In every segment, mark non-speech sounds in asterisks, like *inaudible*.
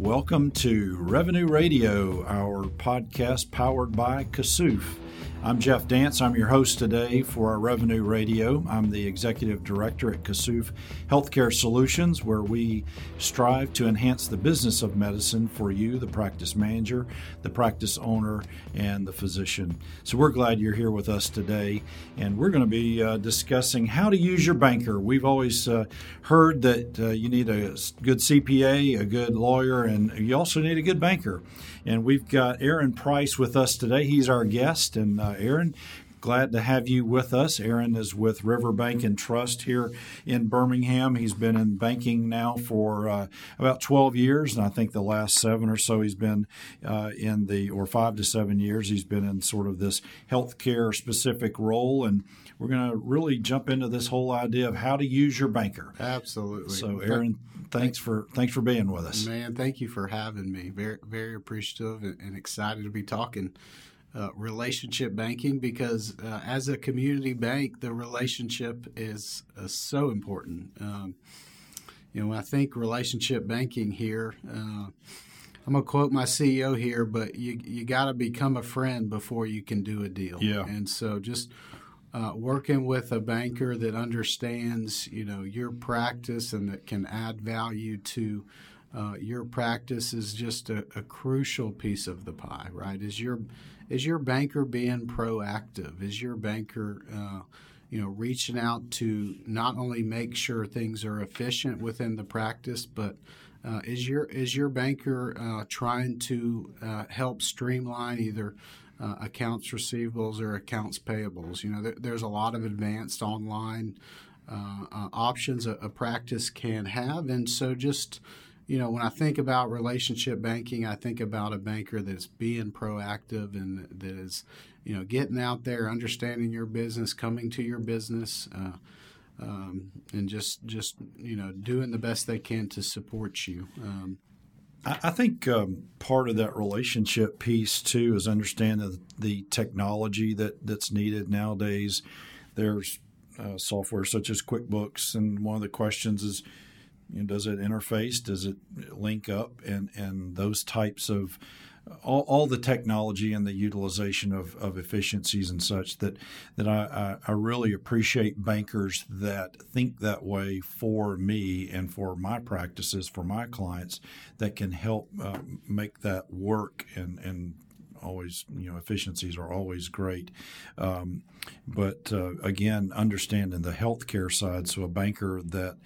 Welcome to Revenue Radio, our podcast powered by Kassouf. I'm Jeff Dance. I'm your host today for our Revenue Radio. I'm the executive director at Kassouf Healthcare Solutions, where we strive to enhance the business of medicine for you, the practice manager, the practice owner, and the physician. So we're glad you're here with us today, and we're going to be uh, discussing how to use your banker. We've always uh, heard that uh, you need a good CPA, a good lawyer, and you also need a good banker. And we've got Erin Price with us today. He's our guest. And uh, Erin, glad to have you with us. Erin is with Riverbank and Trust here in Birmingham. He's been in banking now for uh, about 12 years, and I think the last seven or so he's been uh, in the, or five to seven years, he's been in sort of this healthcare specific role. And we're going to really jump into this whole idea of how to use your banker. Absolutely. So, Erin, thanks for thanks for being with us. Man, thank you for having me. Very very appreciative and excited to be talking uh, relationship banking because uh, as a community bank, the relationship is uh, so important. Um, you know, I think relationship banking here, uh, I'm gonna quote my CEO here, but you you got to become a friend before you can do a deal. Yeah. And so just uh, working with a banker that understands, you know, your practice and that can add value to uh, your practice is just a, a, crucial piece of the pie, right? Is your is your banker being proactive? Is your banker, uh, you know, reaching out to not only make sure things are efficient within the practice, but uh, is your is your banker uh, trying to uh, help streamline either uh, accounts receivables or accounts payables. You know, there, there's a lot of advanced online uh, options a, a, practice can have, and so just you know, when I think about relationship banking, I think about a banker that's being proactive and that is, you know, getting out there, understanding your business, coming to your business. Uh, um, and just, just you know, doing the best they can to support you. Um, I think um, part of that relationship piece too is understanding the technology that that's needed nowadays. There's uh, software such as QuickBooks, and one of the questions is, you know, does it interface? Does it link up? And and those types of all, all the technology and the utilization of, of efficiencies and such that that I, I, I, really appreciate bankers that think that way for me and for my practices for my clients that can help uh, make that work and and always you know efficiencies are always great um, but uh, again understanding the healthcare side so a banker that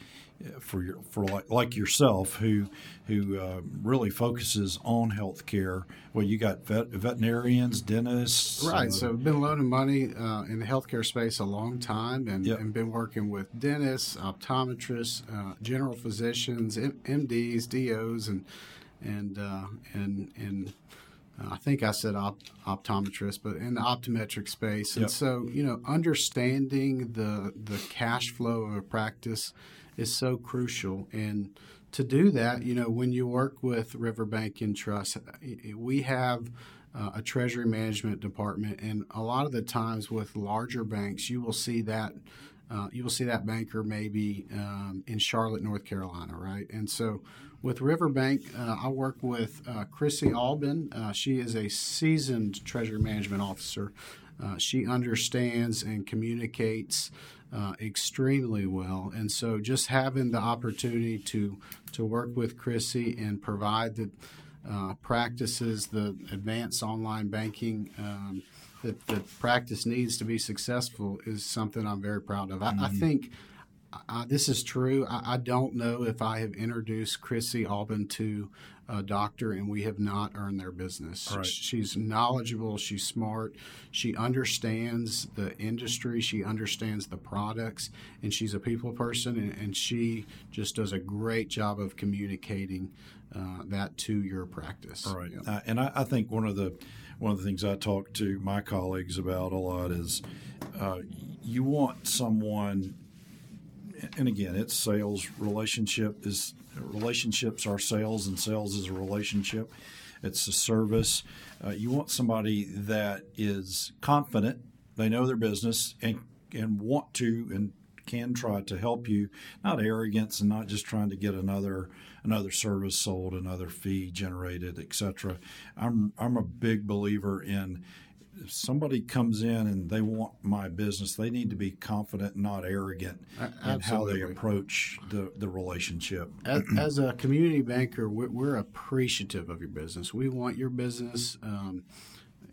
for your, for like, like yourself who who uh, really focuses on healthcare. Well, you got vet, veterinarians, dentists. Right. Uh, so I've been loaning money uh, in the healthcare space a long time, and, yep. and been working with dentists, optometrists, uh, general physicians, M- MDs, DOs, and and uh, and and. Uh, I think I said op- optometrist, but in the optometric space, and yep. so you know, understanding the the cash flow of a practice is so crucial. And to do that, you know, when you work with Riverbank and Trust, we have uh, a treasury management department, and a lot of the times with larger banks, you will see that. Uh, you will see that banker maybe um, in Charlotte, North Carolina, right? And so with Riverbank, uh, I work with uh, Chrissy Albin. Uh, she is a seasoned treasury management officer. Uh, she understands and communicates uh, extremely well. And so just having the opportunity to, to work with Chrissy and provide the uh, practices, the advanced online banking um, that the practice needs to be successful is something I'm very proud of. I, mm-hmm. I think I, this is true. I, I, don't know if I have introduced Chrissy Albin to a doctor and we have not earned their business. Right. She's knowledgeable, she's smart, she understands the industry, she understands the products, and she's a people person, and, and she just does a great job of communicating uh, that to your practice. Right. Yeah. Uh, and I, I, think one of the one of the things I talk to my colleagues about a lot is uh, you want someone and again, it's sales. Relationship is relationships are sales, and sales is a relationship. It's a service. Uh, you want somebody that is confident, they know their business, and and want to and can try to help you, not arrogance and not just trying to get another another service sold, another fee generated, etc. I'm I'm a big believer in if somebody comes in and they want my business, they need to be confident, not arrogant, in how they approach the, the relationship. As, as a community banker, we're, we're, appreciative of your business. We want your business. Um,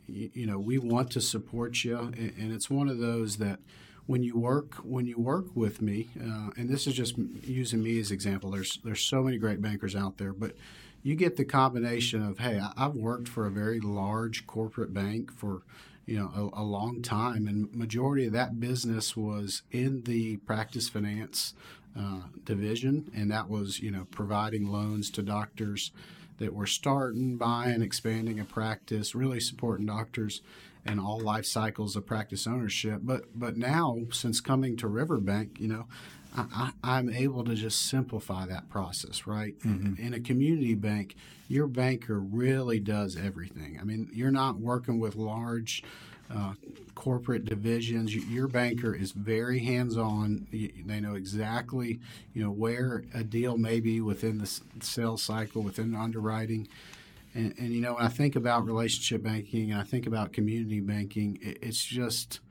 you, you, know, we want to support you, and, and, it's one of those that when you work when you work with me, uh, and this is just using me as an example. There's there's so many great bankers out there, but you get the combination of hey i've worked for a very large corporate bank for you know a, a, long time and majority of that business was in the practice finance uh, division and that was you know providing loans to doctors that were starting buying expanding a practice really supporting doctors and all life cycles of practice ownership. But but now since coming to riverbank you know I, am able to just simplify that process, right? Mm-hmm. In a community bank, your banker really does everything. I mean, you're not working with large uh, corporate divisions. Your banker is very hands-on. They know exactly, you know, where a deal may be within the sales cycle, within underwriting. And, and you know, when I think about relationship banking and I think about community banking, it's just –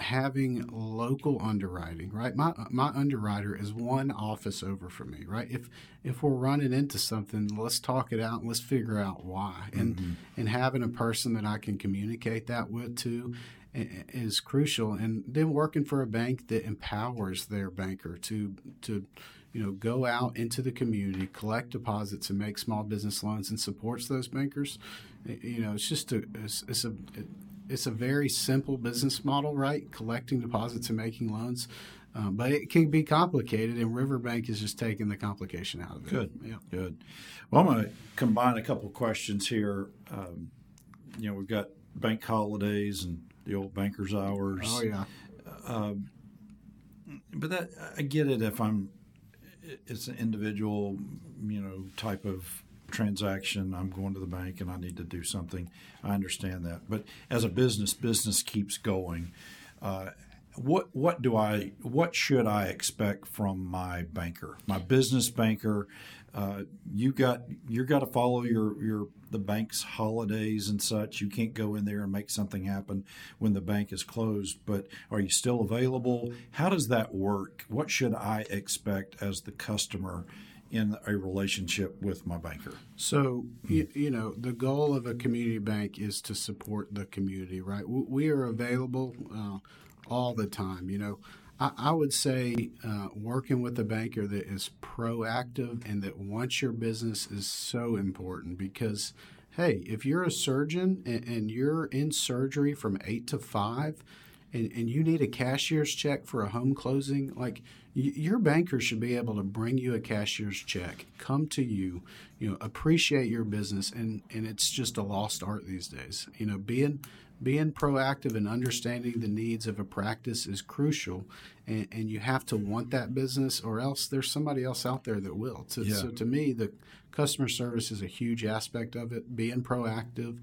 having local underwriting, right? My my underwriter is one office over from me, right? If if we're running into something, let's talk it out and let's figure out why. And mm-hmm. and having a person that I can communicate that with too is crucial. And then working for a bank that empowers their banker to to you know go out into the community, collect deposits, and make small business loans, and supports those bankers. You know, it's just a it's, it's a it, it's a very simple business model, right? Collecting deposits and making loans. Um, but it can be complicated, and Riverbank is just taking the complication out of it. Good, yeah. good. Well, I'm going to combine a couple questions here. Um, you know, we've got bank holidays and the old banker's hours. Oh yeah. Uh, but that I get it if I'm. It's an individual, you know, type of transaction. I'm going to the bank and I need to do something. I understand that. But as a business, business keeps going. Uh, what what do I what should I expect from my banker, my business banker? Uh, you got you got to follow your your the bank's holidays and such. You can't go in there and make something happen when the bank is closed. But are you still available? How does that work? What should I expect as the customer? In a relationship with my banker. So, you, you, know, the goal of a community bank is to support the community, right? We are available uh, all the time. You know, I, I would say uh, working with a banker that is proactive and that wants your business is so important because, hey, if you're a surgeon and, and you're in surgery from eight to five, and, and you need a cashier's check for a home closing, like your banker should be able to bring you a cashier's check, come to you, you know, appreciate your business, and and it's just a lost art these days. You know, being being proactive and understanding the needs of a practice is crucial, and, and you have to want that business, or else there's somebody else out there that will. So, yeah. so to me, the customer service is a huge aspect of it. Being proactive,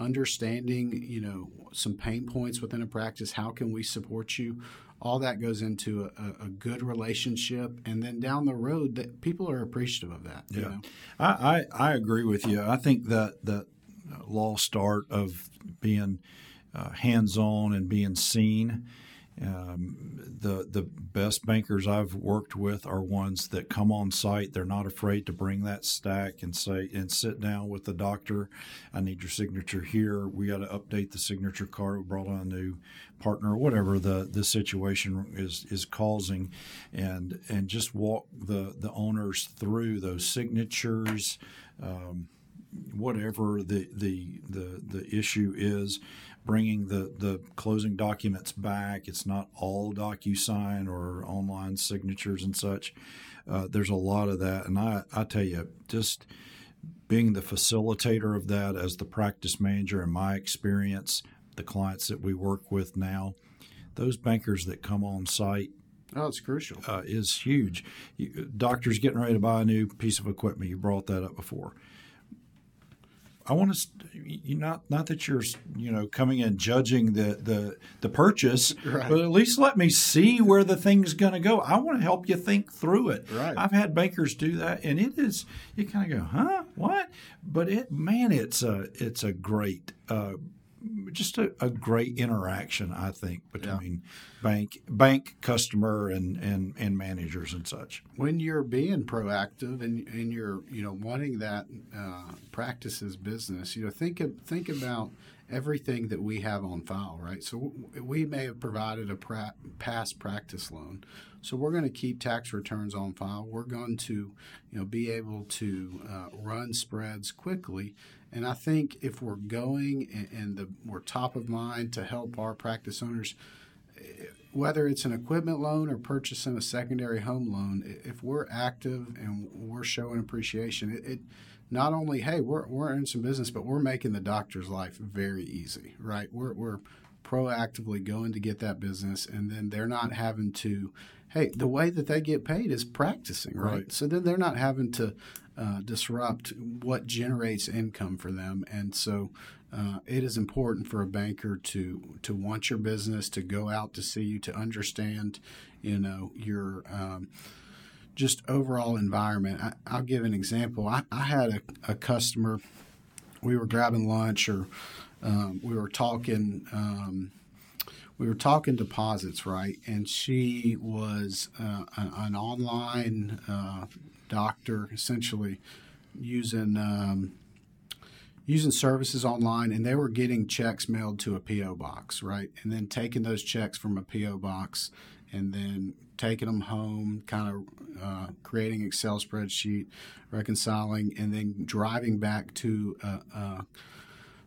understanding, you know, some pain points within a practice. How can we support you? all that goes into a, a, good relationship, and then down the road, that people are appreciative of that. Yeah, know? I, I, I agree with you. I think that that lost art of being uh, hands on and being seen um, the the best bankers I've worked with are ones that come on site. They're not afraid to bring that stack and say and sit down with the doctor. I need your signature here. We got to update the signature card. We brought on a new partner, or whatever the the situation is is causing, and and just walk the the owners through those signatures. Um, whatever the, the the the issue is bringing the, the closing documents back. It's not all DocuSign or online signatures and such. Uh, there's a lot of that. And I, I tell you, just being the facilitator of that as the practice manager in my experience, the clients that we work with now, those bankers that come on site Oh, it's crucial. Uh, is huge. You, doctors getting ready to buy a new piece of equipment. You brought that up before I want to you not not that you're you know coming in judging the the the purchase, right. but at least let me see where the thing's going to go. I want to help you think through it. Right. I've had bankers do that, and it is you kind of go, huh, what? But it man, it's a it's a great. Uh, just a, a, great interaction, I think, between yeah. bank bank customer and, and, and managers and such. When you're being proactive and, and you're you know wanting that uh, practices business, you know think of, think about everything that we have on file, right? So we may have provided a pra- past practice loan. So we're going to keep tax returns on file. We're going to, you know, be able to uh, run spreads quickly and I think if we're going and, and the, we're top of mind to help our practice owners, whether it's an equipment loan or purchasing a secondary home loan, if we're active and we're showing appreciation, it, it not only hey we're we're in some business, but we're making the doctor's life very easy, right? We're we're proactively going to get that business, and then they're not having to. Hey, the way that they get paid is practicing, right? right. So then they're not having to uh, disrupt what generates income for them. And so uh, it is important for a banker to to want your business, to go out to see you, to understand, you know, your um, just overall environment. I, will give an example. I, I had a, a, customer. We were grabbing lunch, or um, we were talking. Um, we were talking deposits, right? And she was uh, an online uh, doctor essentially using um, using services online, and they were getting checks mailed to a PO box, right? And then taking those checks from a PO box, and then taking them home, kind of uh, creating Excel spreadsheet, reconciling, and then driving back to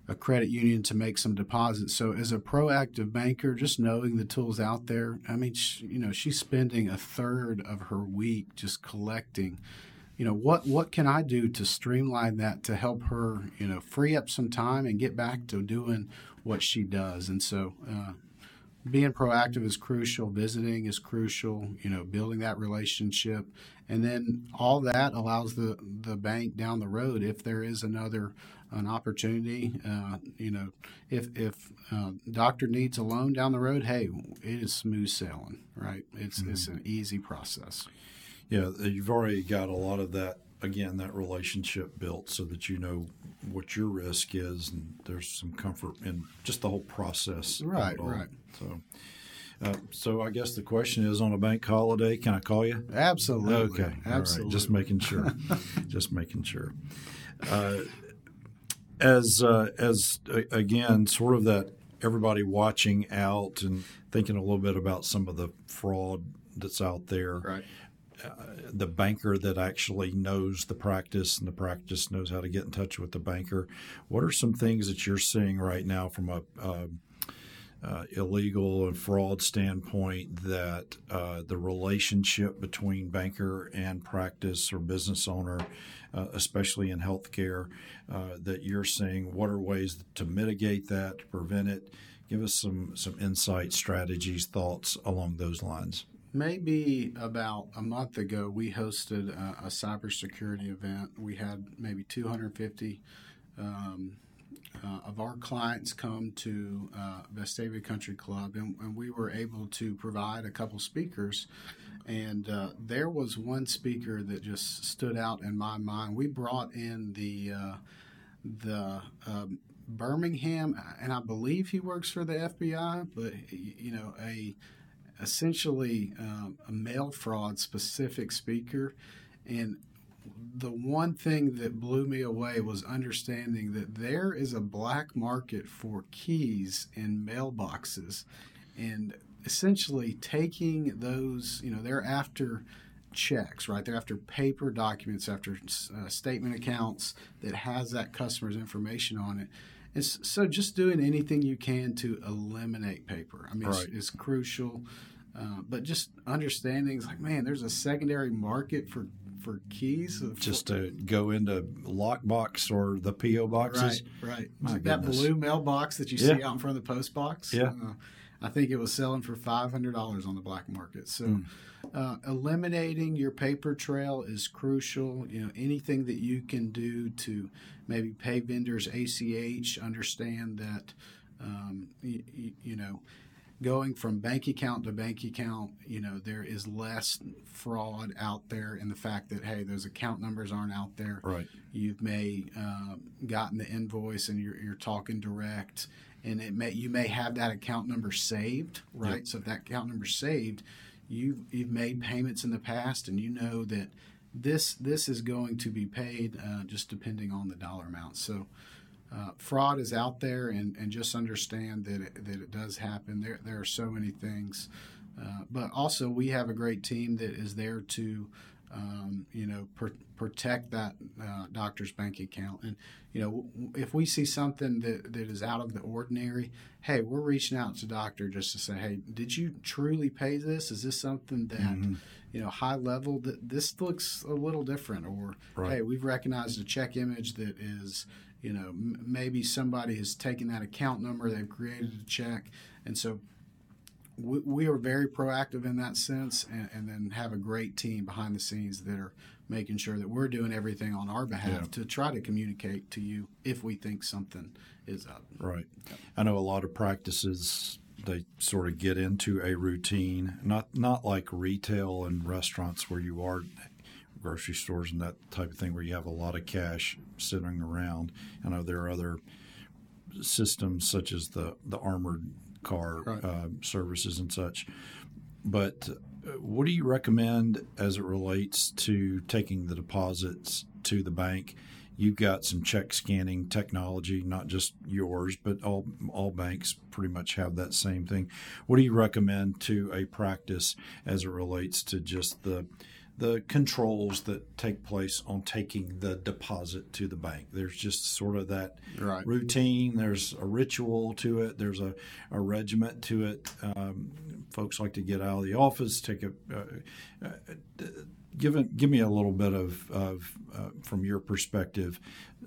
a, credit union to make some deposits. So, as a proactive banker, just knowing the tools out there, I mean, she, you know, she's spending a third of her week just collecting. You know what what can I do to streamline that to help her you know free up some time and get back to doing what she does? And so uh, being proactive is crucial visiting is crucial you know building that relationship. And then all that allows the the bank down the road if there is another an opportunity uh, you know if if uh, doctor needs a loan down the road hey it is smooth sailing right? It's mm-hmm. it's an easy process. Yeah, you've already got a lot of that again that relationship built so that you know what your risk is and there's some comfort in just the whole process right right. So uh, so I guess the question is on a bank holiday can I call you? Absolutely. Okay absolutely just making sure *laughs* just making sure. Uh, as uh, as again sort of that everybody watching out and thinking a little bit about some of the fraud that's out there right the banker that actually knows the practice and the practice knows how to get in touch with the banker. What are some things that you're seeing right now from a uh, uh, illegal and fraud standpoint that uh, the relationship between banker and practice or business owner, uh, especially in healthcare, uh, that you're seeing? What are ways to mitigate that, to prevent it? Give us some some insight, strategies, thoughts along those lines. Maybe about a month ago, we hosted a, a cybersecurity event. We had maybe 250 um, uh, of our clients come to uh, Vestavia Country Club, and, and, we were able to provide a couple speakers. And uh, there was one speaker that just stood out in my mind. We brought in the uh, the um, Birmingham, and I believe he works for the FBI, but you know a essentially um, a mail fraud specific speaker. And the one thing that blew me away was understanding that there is a black market for keys in mailboxes and essentially taking those, you know, they're after checks, right? They're after paper documents, after uh, statement accounts that has that customer's information on it. And so just doing anything you can to eliminate paper. I mean, right. it's, it's, crucial. Uh, but just understanding, it's like, man, there's a secondary market for for keys. Just to go into lockbox or the PO boxes. Right, right. that blue mailbox that you yeah. see out in front of the post box. Yeah. Uh, I think it was selling for five hundred dollars on the black market. So, mm. uh, eliminating your paper trail is crucial. You know, anything that you can do to maybe pay vendors ACH, understand that, um, you, you know, going from bank account to bank account, you know, there is less fraud out there in the fact that, hey, those account numbers aren't out there. Right. You've may uh, gotten the invoice and you're, you're talking direct and it may, you may have that account number saved, right? Yep. So if that account number saved, you've, you've made payments in the past and you know that this, this is going to be paid uh, just depending on the dollar amount. So, uh, fraud is out there, and, and just understand that it, that it does happen. There there are so many things, uh, but also we have a great team that is there to. Um, you know, pr- protect that uh, doctor's bank account. And, you know, if we see something that, that is out of the ordinary, hey, we're reaching out to doctor just to say, hey, did you truly pay this? Is this something that, mm-hmm. you know, high level that this looks a little different? Or, right. hey, we've recognized a check image that is, you know, m- maybe somebody has taken that account number, they've created a check, and so we, we are very proactive in that sense, and, and, then have a great team behind the scenes that are making sure that we're doing everything on our behalf yeah. to try to communicate to you if we think something is up. Right. I know a lot of practices they sort of get into a routine, not not like retail and restaurants where you are grocery stores and that type of thing where you have a lot of cash sitting around. I know there are other systems such as the the armored car right. uh, services and such. But uh, what do you recommend as it relates to taking the deposits to the bank? You've got some check scanning technology, not just yours, but all all banks pretty much have that same thing. What do you recommend to a practice as it relates to just the the controls that take place on taking the deposit to the bank. There's just sort of that right. routine. There's a ritual to it. There's a, a regiment to it. Um, folks like to get out of the office, take a. Uh, uh, give it, give me a little bit of, of uh, from your perspective,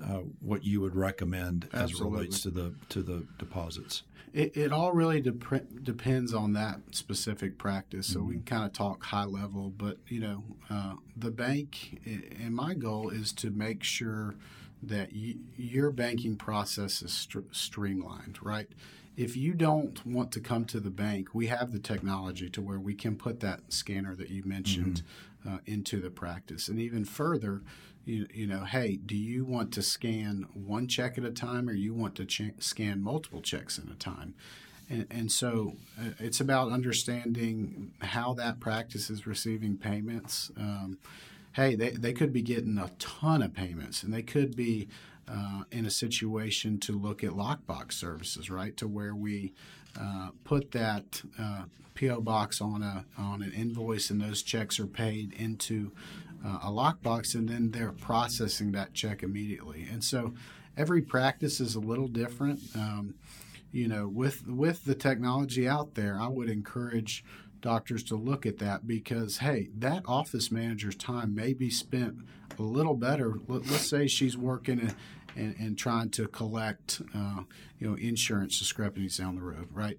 uh, what you would recommend Absolutely. as it relates to the to the deposits. It, it all really dep- depends on that specific practice. So mm-hmm. we can kind of talk high level, but you know, uh, the bank and my goal is to make sure that your banking process is st- streamlined, right? If you don't want to come to the bank, we have the technology to where we can put that scanner that you mentioned mm-hmm. Uh, into the practice. And even further, you, you know, hey, do you want to scan one check at a time or you want to ch- scan multiple checks at a time? And, and so uh, it's about understanding how that practice is receiving payments. Um, hey, they, they could be getting a ton of payments and they could be uh, in a situation to look at lockbox services, right? To where we uh, put that uh, PO box on a on an invoice and those checks are paid into uh, a lockbox, and then they're processing that check immediately. And so every practice is a little different. Um, you know, with with the technology out there, I would encourage doctors to look at that because hey, that office manager's time may be spent a little better. Let, us say she's working and, and, trying to collect, uh, you know, insurance discrepancies down the road, right?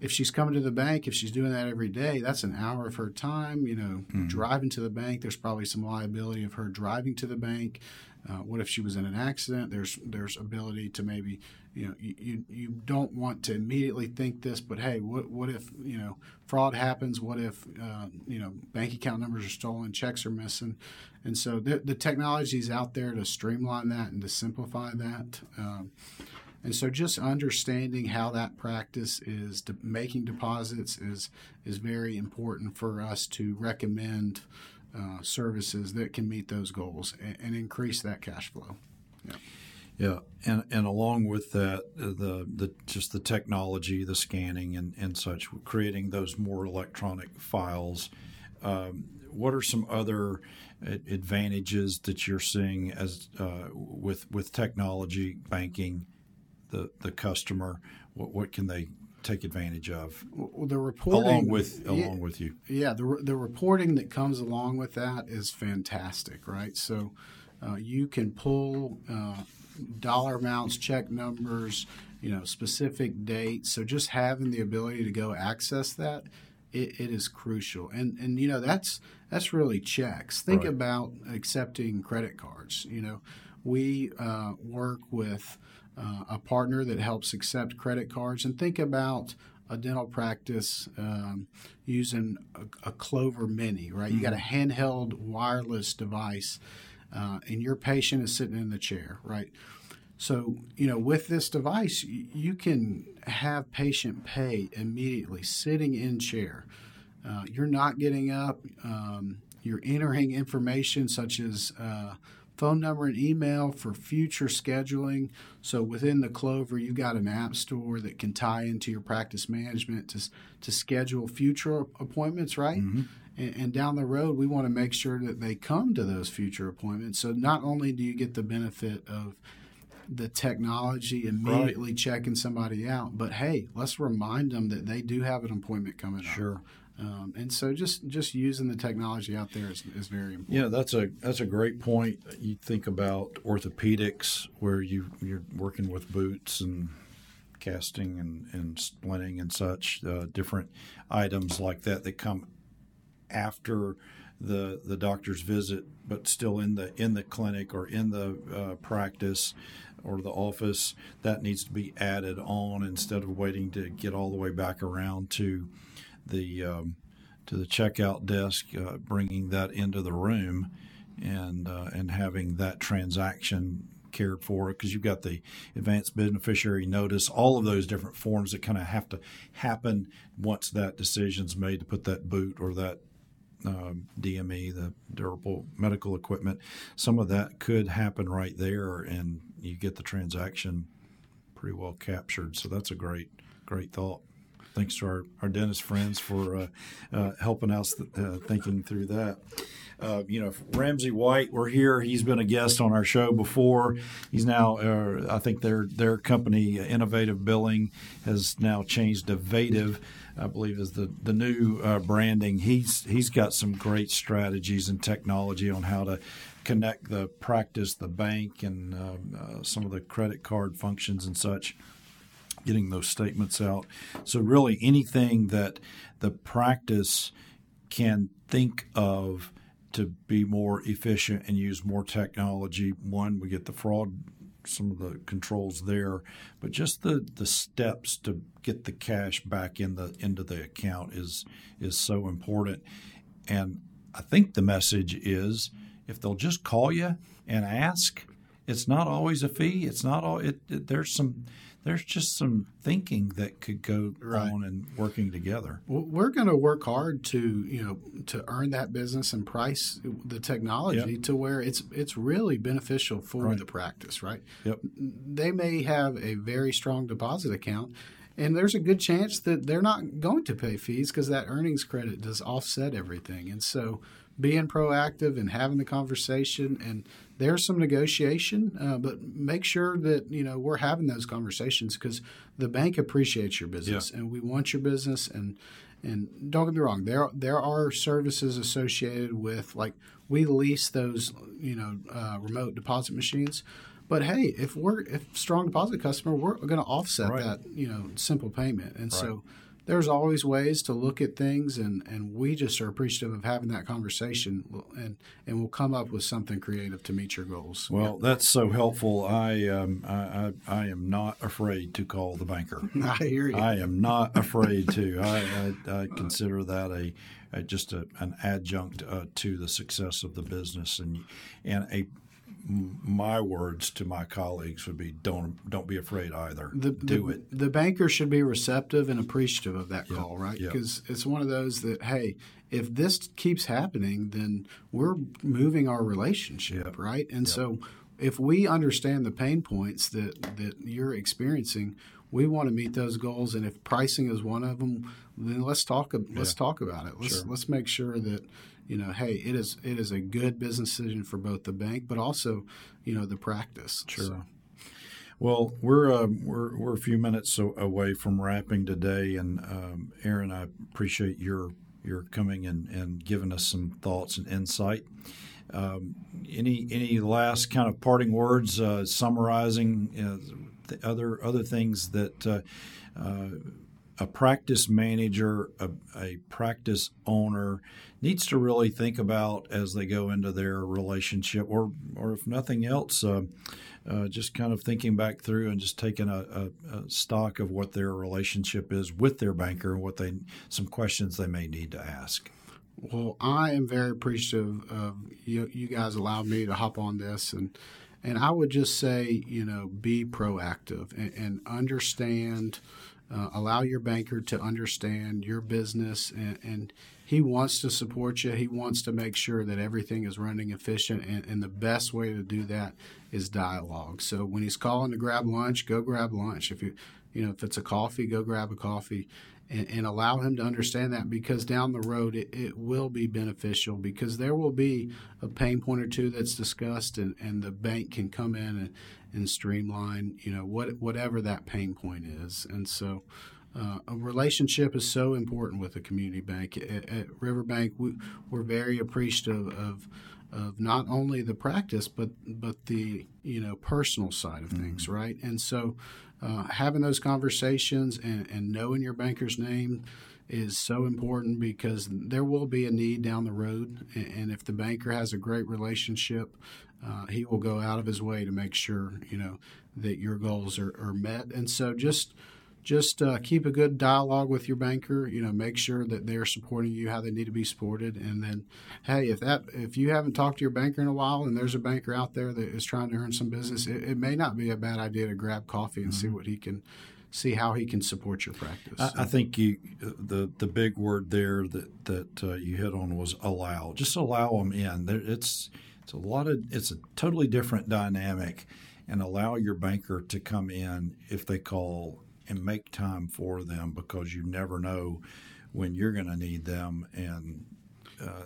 if she's coming to the bank, if she's doing that every day, that's an hour of her time. You know, mm-hmm. driving to the bank, there's probably some liability of her driving to the bank. Uh, what if she was in an accident? There's there's ability to maybe you know you, you, you don't want to immediately think this, but hey, what what if you know fraud happens? What if uh, you know bank account numbers are stolen, checks are missing, and so the, the technology is out there to streamline that and to simplify that. Um, and so, just understanding how that practice is de- making deposits is is very important for us to recommend uh, services that can meet those goals and, and increase that cash flow. Yeah. Yeah, and and along with that, uh, the the just the technology, the scanning and and such, creating those more electronic files. Um, what are some other advantages that you're seeing as uh, with with technology banking the the customer? What, what can they take advantage of? Well, the reporting along with along with you. Yeah, the the reporting that comes along with that is fantastic, right? So uh, you can pull uh, dollar amounts, check numbers, you know, specific dates. So just having the ability to go access that it, it is crucial. And and you know that's that's really checks. Think Right. about accepting credit cards. You know, we uh, work with uh, a partner that helps accept credit cards, and think about a dental practice um, using a, a Clover Mini. Right, you got a handheld wireless device, uh, and your patient is sitting in the chair. Right. So, you know, with this device, you can have patient pay immediately sitting in chair. Uh, you're not getting up. Um, you're entering information such as uh, phone number and email for future scheduling. So within the Clover, you've got an app store that can tie into your practice management to, to schedule future appointments, right? Mm-hmm. And, and down the road, we want to make sure that they come to those future appointments. So not only do you get the benefit of the technology immediately checking somebody out, but hey, let's remind them that they do have an appointment coming up. Sure. Um, and so just just using the technology out there is, is very important. Yeah, that's a that's a great point. You think about orthopedics, where you you're working with boots and casting and, and splinting and such uh, different items like that that come after the the doctor's visit, but still in the in the clinic or in the uh, practice or the office. That needs to be added on instead of waiting to get all the way back around to the um, to the checkout desk, uh, bringing that into the room, and uh, and having that transaction cared for because you've got the advanced beneficiary notice, all of those different forms that kind of have to happen once that decision's made to put that boot or that um, DME, the durable medical equipment. Some of that could happen right there, and you get the transaction pretty well captured. So that's a great, great thought. Thanks to our, our dentist friends for uh, uh, helping us uh, thinking through that. Uh, you know, Ramsey White, we're here. He's been a guest on our show before. He's now, uh, I think their their company, Innovative Billing, has now changed to Vative. I believe is the the new uh, branding. He's he's got some great strategies and technology on how to connect the practice, the bank, and um, uh, some of the credit card functions and such getting those statements out. So, really, anything that the practice can think of to be more efficient and use more technology, one, we get the fraud, some of the controls there, but just the, the steps to get the cash back in the into the account is is so important. And I think the message is if they'll just call you and ask, it's not always a fee. It's not all. It, it there's some there's just some thinking that could go Right. on and working together. We're going to work hard to you know to earn that business and price the technology to where it's it's really beneficial for Right. the practice, right? Yep. They may have a very strong deposit account, and there's a good chance that they're not going to pay fees because that earnings credit does offset everything. And so, being proactive and having the conversation and there's some negotiation, uh, but make sure that you know we're having those conversations because the bank appreciates your business and we want your business. And and don't get me wrong there there are services associated with like we lease those you know uh, remote deposit machines. But hey if we're if strong deposit customer we're going to offset Right. that you know simple payment. And so there's always ways to look at things and, and we just are appreciative of having that conversation and and we'll come up with something creative to meet your goals Well, that's so helpful. I um, I, I I am not afraid to call the banker. *laughs* i hear you I am not afraid to. I, I, I consider that a, a just a, an adjunct uh, to the success of the business, and and a my words to my colleagues would be don't don't be afraid either. the, Do the, it. The banker should be receptive and appreciative of that call, right? yep. Because it's one of those that, hey, if this keeps happening, then we're moving our relationship, Yep. right? And so if we understand the pain points that, that you're experiencing, we want to meet those goals. And if pricing is one of them, then let's talk. Let's talk about it. Let's Sure. let's make sure that you know, hey, it is it is a good business decision for both the bank, but also you know the practice. Sure. So, Well, we're uh, we're we're a few minutes away from wrapping today, and um, Erin, I appreciate your your coming and, and giving us some thoughts and insight. Um, any any last kind of parting words, uh, summarizing uh, the other other things that uh, uh, a practice manager, a, a, practice owner needs to really think about as they go into their relationship, or or if nothing else, uh, uh, just kind of thinking back through and just taking a, a, a, stock of what their relationship is with their banker and what they some questions they may need to ask. Well, I am very appreciative of you. You guys allowed me to hop on this and. And I would just say, you know, be proactive and, and understand uh, allow your banker to understand your business, and, and, he wants to support you. He wants to make sure that everything is running efficient, and, and the best way to do that is dialogue. So when he's calling to grab lunch, go grab lunch. If you, you know, if it's a coffee, go grab a coffee. And, and, allow him to understand that because down the road it, it, will be beneficial because there will be a pain point or two that's discussed and, and the bank can come in and, and streamline, you know, what whatever that pain point is. And so, uh, a relationship is so important with a community bank. At, at Riverbank, we, we're very appreciative of of not only the practice but but the you know personal side of things, mm-hmm. right? And so, uh, having those conversations and, and knowing your banker's name is so important because there will be a need down the road. And if the banker has a great relationship uh, he will go out of his way to make sure you know that your goals are, are met. And so just just uh, keep a good dialogue with your banker. You know, make sure that they're supporting you how they need to be supported. And then, hey, if that if you haven't talked to your banker in a while, and there's a banker out there that is trying to earn some business, it, it may not be a bad idea to grab coffee and mm-hmm. see what he can see how he can support your practice. I, I think you the the big word there that that uh, you hit on was allow. Just allow them in. There, it's it's a lot of it's a totally different dynamic, and allow your banker to come in if they call and make time for them because you never know when you're going to need them and uh,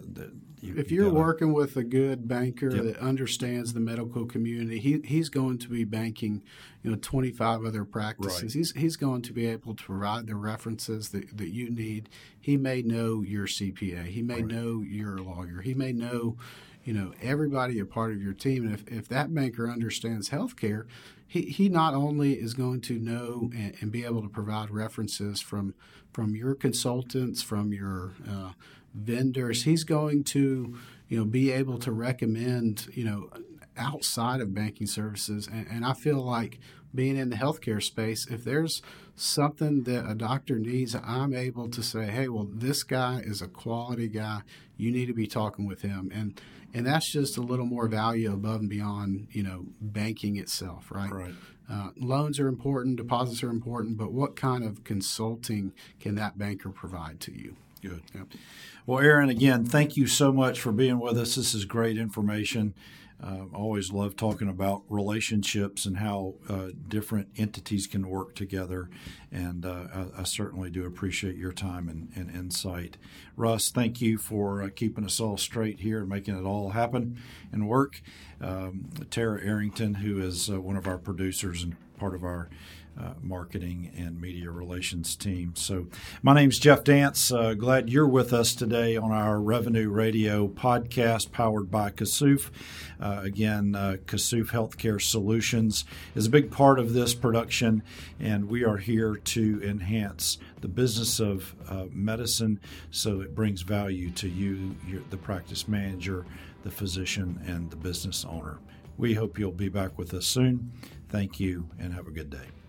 you, if you're gotta, working with a good banker yep. that understands the medical community, he, he's going to be banking, you know, 25 other practices. Right. He's he's going to be able to provide the references that, that you need. He may know your CPA. He may right. know your lawyer. He may know you know everybody a part of your team. And if, if that banker understands healthcare he, he not only is going to know and, and be able to provide references from from your consultants from your uh, vendors he's going to you know be able to recommend you know outside of banking services. And, and i feel like being in the healthcare space if there's something that a doctor needs i'm able to say hey well this guy is a quality guy. You need to be talking with him. And and that's just a little more value above and beyond you know banking itself right? Right. Uh, loans are important deposits are important but what kind of consulting can that banker provide to you? Good. Yep. Well erin again thank you so much for being with us this is great information uh, always love talking about relationships and how uh, different entities can work together. And uh, I, I, certainly do appreciate your time and, and insight. Russ, thank you for uh, keeping us all straight here and making it all happen and work. Um, Tara Arrington, who is uh, one of our producers and part of our uh, marketing and media relations team. So, my name's Jeff Dance. Uh, glad you're with us today on our Revenue Radio podcast powered by Kassouf. Uh, again, uh, Healthcare Solutions is a big part of this production, and we are here to enhance the business of uh, medicine so it brings value to you, the practice manager, the physician, and the business owner. We hope you'll be back with us soon. Thank you and have a good day.